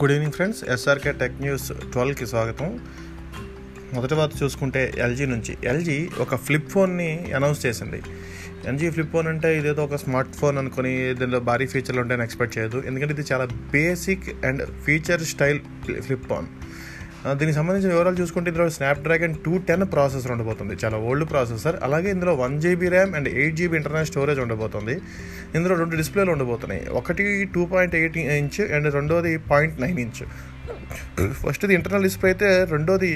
Good evening friends SRK tech news ట్వెల్వ్కి స్వాగతం. మొదటి వార్త చూసుకుంటే ఎల్జీ నుంచి. ఎల్జీ ఒక ఫ్లిప్ ఫోన్ని అనౌన్స్ చేసింది. ఎల్జీ ఫ్లిప్ ఫోన్ అంటే ఇదేదో ఒక స్మార్ట్ ఫోన్ అనుకుని దీనిలో భారీ ఫీచర్లు ఉంటాయని ఎక్స్పెక్ట్ చేయదు. ఎందుకంటే ఇది చాలా basic and feature style flip phone దీనికి సంబంధించిన వివరాలు చూసుకుంటే ఇందులో స్నాప్డ్రాగన్ టూ టెన్ ప్రాసెసర్ ఉండబోతుంది. చాలా ఓల్డ్ ప్రాసెసర్ అలాగే ఇందులో one GB RAM and eight GB internal storage ఉండబోతుంది. ఇందులో రెండు డిస్ప్లేలు ఉండబోతున్నాయి. ఒకటి two point eight inch and రెండోది పాయింట్ నైన్ ఇంచ్ ఫస్ట్ది ఇంటర్నల్ డిస్ప్లే అయితే రెండోది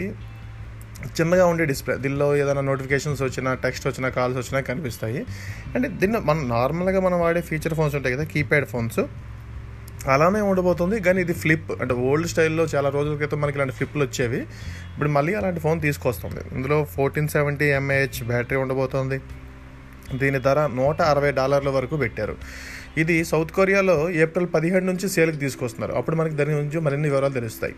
చిన్నగా ఉండే డిస్ప్లే దీనిలో ఏదైనా నోటిఫికేషన్స్ వచ్చినా టెక్స్ట్ వచ్చినా కాల్స్ వచ్చినా కనిపిస్తాయి. అండ్ దీన్ని మనం నార్మల్గా మనం వాడే ఫీచర్ ఫోన్స్ ఉంటాయి కదా కీప్యాడ్ ఫోన్స్ అలానే ఉండబోతుంది. కానీ ఇది ఫ్లిప్. అంటే ఓల్డ్ స్టైల్లో చాలా రోజుల క్రితం మనకి ఇలాంటి ఫ్లిప్లు వచ్చేవి. ఇప్పుడు మళ్ళీ అలాంటి ఫోన్ తీసుకొస్తుంది. ఇందులో ఫోర్టీన్ సెవెంటీ ఎంఏహెచ్ బ్యాటరీ ఉండబోతోంది. దీని ధర నూట అరవై డాలర్ల వరకు పెట్టారు. ఇది సౌత్ కొరియాలో ఏప్రిల్ పదిహేడు నుంచి సేల్కి తీసుకొస్తున్నారు. అప్పుడు మనకి దాని గురించి మరిన్ని వివరాలు తెలుస్తాయి.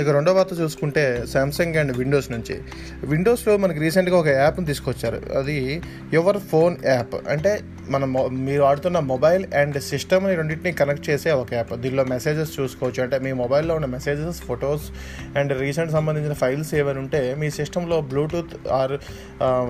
ఇక రెండో వార్త చూసుకుంటే శాంసంగ్ అండ్ విండోస్ నుంచి. విండోస్లో మనకి రీసెంట్గా ఒక యాప్ని తీసుకొచ్చారు. అది యువర్ ఫోన్ యాప్ అంటే మన మొ- మీరు ఆడుతున్న మొబైల్ అండ్ సిస్టమ్ని రెండింటిని కనెక్ట్ చేసే ఒక యాప్. దీనిలో మెసేజెస్ చూసుకోవచ్చు. అంటే మీ మొబైల్లో ఉన్న మెసేజెస్ ఫొటోస్ అండ్ రీసెంట్ సంబంధించిన ఫైల్స్ ఏమైనా ఉంటే మీ సిస్టంలో బ్లూటూత్ ఆర్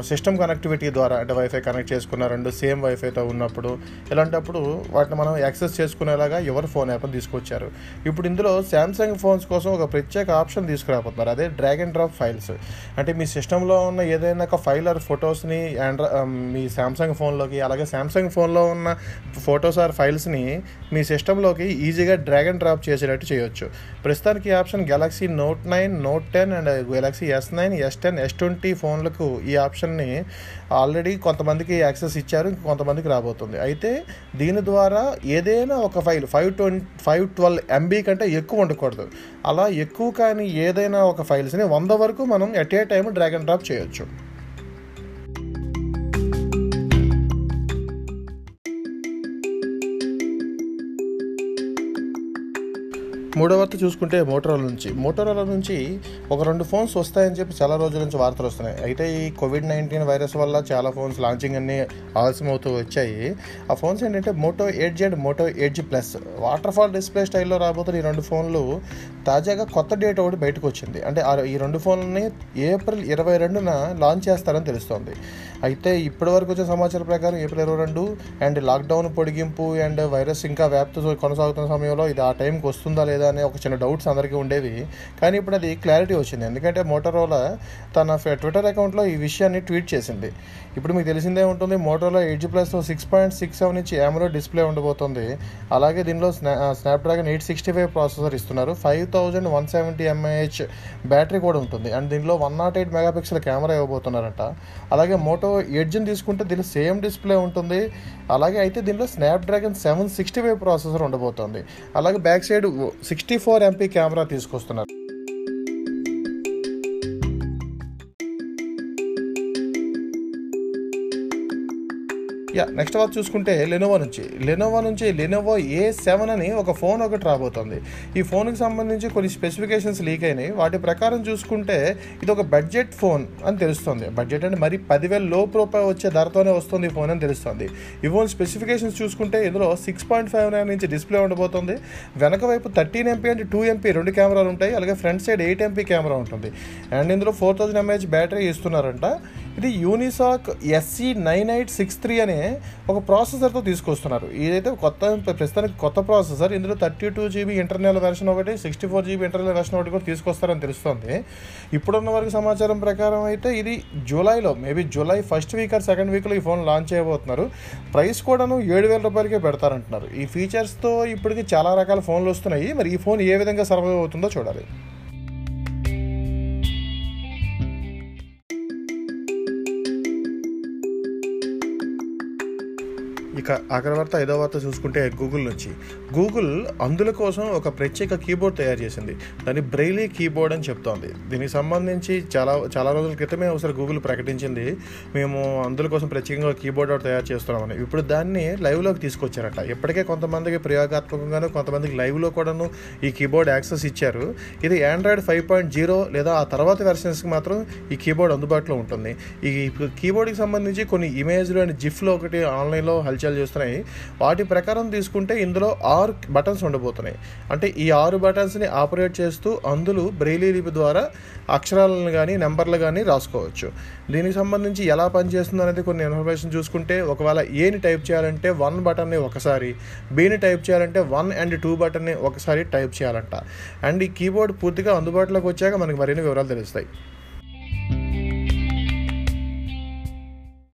సిస్టమ్ కనెక్టివిటీ ద్వారా అంటే వైఫై కనెక్ట్ చేసుకున్న రెండు సేమ్ వైఫైతో ఉన్నప్పుడు ఇలాంటప్పుడు వాటిని మనం యాక్సెస్ చేసుకునేలాగా ఎవరు ఫోన్ యాప్ని తీసుకొచ్చారు. ఇప్పుడు ఇందులో శాంసంగ్ ఫోన్స్ కోసం ఒక ప్రత్యేక ఆప్షన్ తీసుకురాబోతున్నారు. అదే డ్రాగ్ అండ్ డ్రాప్ ఫైల్స్. అంటే మీ సిస్టంలో ఉన్న ఏదైనా ఒక ఫైల్ ఆర్ ఫొటోస్ని ఆండ్రా మీ శాంసంగ్ ఫోన్లోకి అలాగే శాంసంగ్ ఫోన్లో ఉన్న ఫొటోస్ ఆర్ ఫైల్స్ని మీ సిస్టంలోకి ఈజీగా డ్రాగ్ అండ్ డ్రాప్ చేసేటట్టు చేయొచ్చు. ప్రస్తుతానికి ఈ option Galaxy Note nine Note ten and Galaxy S nine S ten S twenty ఫోన్లకు ఈ ఆప్షన్ని ఆల్రెడీ కొంతమందికి యాక్సెస్ ఇచ్చారు కొంతమందికి రాబోతుంది. అయితే దీని ద్వారా ఏదైనా ఒక file five twenty five twelve MB కంటే ఎక్కువ ఉండకూడదు. అలా ఎక్కువ కానీ ఏదైనా ఒక ఫైల్స్ని వంద వరకు మనం at a time drag and drop చేయొచ్చు. మూడో వార్త చూసుకుంటే మోటరోలా నుంచి. మోటరోలా నుంచి ఒక రెండు ఫోన్స్ వస్తాయని చెప్పి చాలా రోజుల నుంచి వార్తలు వస్తున్నాయి. అయితే ఈ కోవిడ్ నైన్టీన్ వైరస్ వల్ల చాలా ఫోన్స్ లాంచింగ్ అన్ని ఆలస్యం అవుతూ వచ్చాయి. ఆ ఫోన్స్ ఏంటంటే Moto eight and Moto eight G plus waterfall display స్టైల్లో రాబోతున్న ఈ రెండు ఫోన్లు తాజాగా కొత్త డేట్ ఒకటి బయటకు వచ్చింది. అంటే ఆ- ఈ రెండు ఫోన్లని ఏప్రిల్ ఇరవై రెండున లాంచ్ చేస్తారని తెలుస్తోంది. అయితే ఇప్పటి వరకు వచ్చే సమాచారం ప్రకారం ఏప్రిల్ ఇరవై రెండు అండ్ లాక్డౌన్ పొడిగింపు అండ్ వైరస్ ఇంకా వ్యాప్తి కొనసాగుతున్న సమయంలో ఇది ఆ టైంకి వస్తుందా లేదా అనే ఒక చిన్న డౌట్స్ అందరికీ ఉండేవి. కానీ ఇప్పుడు అది క్లారిటీ వచ్చింది. ఎందుకంటే మోటరోలా తన ట్విట్టర్ అకౌంట్లో ఈ విషయాన్ని ట్వీట్ చేసింది. ఇప్పుడు మీకు తెలిసిందే ఉంటుంది మోటోలో eight G plus six point six seven inch యామ్లో display ఉండబోతుంది. అలాగే దీనిలో స్నా Snapdragon eight sixty five processor ఇస్తున్నారు. Five thousand one seventy mAh battery కూడా ఉంటుంది. అండ్ దీనిలో one naught eight megapixel camera ఇవ్వబోతున్నారట. అలాగే మోటో ఎడ్జ్ని తీసుకుంటే దీనిలో సేమ్ డిస్ప్లే ఉంటుంది. అలాగే అయితే దీనిలో Snapdragon seven sixty five processor ఉండబోతుంది. అలాగే back side sixty four MP camera తీసుకొస్తున్నారు. యా నెక్స్ట్ వారు చూసుకుంటే లెనోవో నుంచి. లెనోవో నుంచి లెనోవో ఏ సెవెన్ అని ఒక ఫోన్ ఒకటి రాబోతుంది. ఈ ఫోన్కి సంబంధించి కొన్ని స్పెసిఫికేషన్స్ లీక్ అయినాయి. వాటి ప్రకారం చూసుకుంటే ఇది ఒక బడ్జెట్ ఫోన్ అని తెలుస్తుంది. బడ్జెట్ అంటే మరి పదివేల లో రూపాయలు వచ్చే ధరతోనే వస్తుంది ఈ ఫోన్ అని తెలుస్తుంది. ఈ ఫోన్ స్పెసిఫికేషన్స్ చూసుకుంటే ఇందులో six point five nine inch display ఉండబోతుంది. వెనక వైపు thirteen MP and two MP రెండు కెమెరాలు ఉంటాయి. అలాగే front side eight MP camera ఉంటుంది. అండ్ ఇందులో ఫోర్ థౌజండ్ ఎంఏహెచ్ బ్యాటరీ ఇస్తున్నారంట. ఇది Unisoc SC nine eight six three అనే ఒక ప్రాసెసర్తో తీసుకొస్తున్నారు. ఇదైతే కొత్త ప్రస్తుతానికి కొత్త ప్రాసెసర్. ఇందులో thirty two GB internal version ఒకటి sixty four GB internal version ఒకటి కూడా తీసుకొస్తారని తెలుస్తుంది. ఇప్పుడున్న వరకు సమాచారం ప్రకారం అయితే ఇది జూలైలో maybe July first week or second వీక్లో ఈ ఫోన్ లాంచ్ చేయబోతున్నారు. ప్రైస్ కూడాను ఏడు వేల రూపాయలకే పెడతారంటున్నారు. ఈ ఫీచర్స్తో ఇప్పటికి చాలా రకాల ఫోన్లు వస్తున్నాయి. మరి ఈ ఫోన్ ఏ విధంగా సర్వైవ్ అవుతుందో చూడాలి. ఇక ఇక ఆఖరి వార్త ఐదో వార్త చూసుకుంటే గూగుల్ నుంచి. గూగుల్ అందుల కోసం ఒక ప్రత్యేక కీబోర్డ్ తయారు చేసింది. దాన్ని బ్రెయిలీ కీబోర్డ్ అని చెప్తోంది. దీనికి సంబంధించి చాలా చాలా రోజుల క్రితమే ఒకసారి గూగుల్ ప్రకటించింది. మేము అందుల కోసం ప్రత్యేకంగా కీబోర్డ్ తయారు చేస్తున్నామని. ఇప్పుడు దాన్ని లైవ్లోకి తీసుకొచ్చారట. ఇప్పటికే కొంతమందికి ప్రయోగాత్మకంగాను కొంతమందికి లైవ్లో కూడాను ఈ కీబోర్డ్ యాక్సెస్ ఇచ్చారు. ఇది ఆండ్రాయిడ్ ఫైవ్ పాయింట్ జీరో లేదా ఆ తర్వాత వెర్షన్స్కి మాత్రం ఈ కీబోర్డ్ అందుబాటులో ఉంటుంది. ఈ కీబోర్డ్కి సంబంధించి కొన్ని ఇమేజ్లు అండ్ జిఫ్లో ఒకటి ఆన్లైన్లో హల్చల్ చేస్తున్నాయి. వాటి ప్రకారం తీసుకుంటే ఇందులో ఆరు బటన్స్ ఉండబోతున్నాయి. అంటే ఈ ఆరు బటన్స్ని ఆపరేట్ చేస్తూ అందులో బ్రెయిలీ లిపి ద్వారా అక్షరాలను కానీ నెంబర్లు కానీ రాసుకోవచ్చు. దీనికి సంబంధించి ఎలా పనిచేస్తుంది అనేది కొన్ని ఇన్ఫర్మేషన్ చూసుకుంటే ఒకవేళ ఏని టైప్ చేయాలంటే వన్ బటన్ని ఒకసారి బీని టైప్ చేయాలంటే వన్ అండ్ టూ బటన్ని ఒకసారి టైప్ చేయాలంట. అండ్ ఈ కీబోర్డ్ పూర్తిగా అందుబాటులోకి వచ్చాక మనకి మరిన్ని వివరాలు తెలుస్తాయి.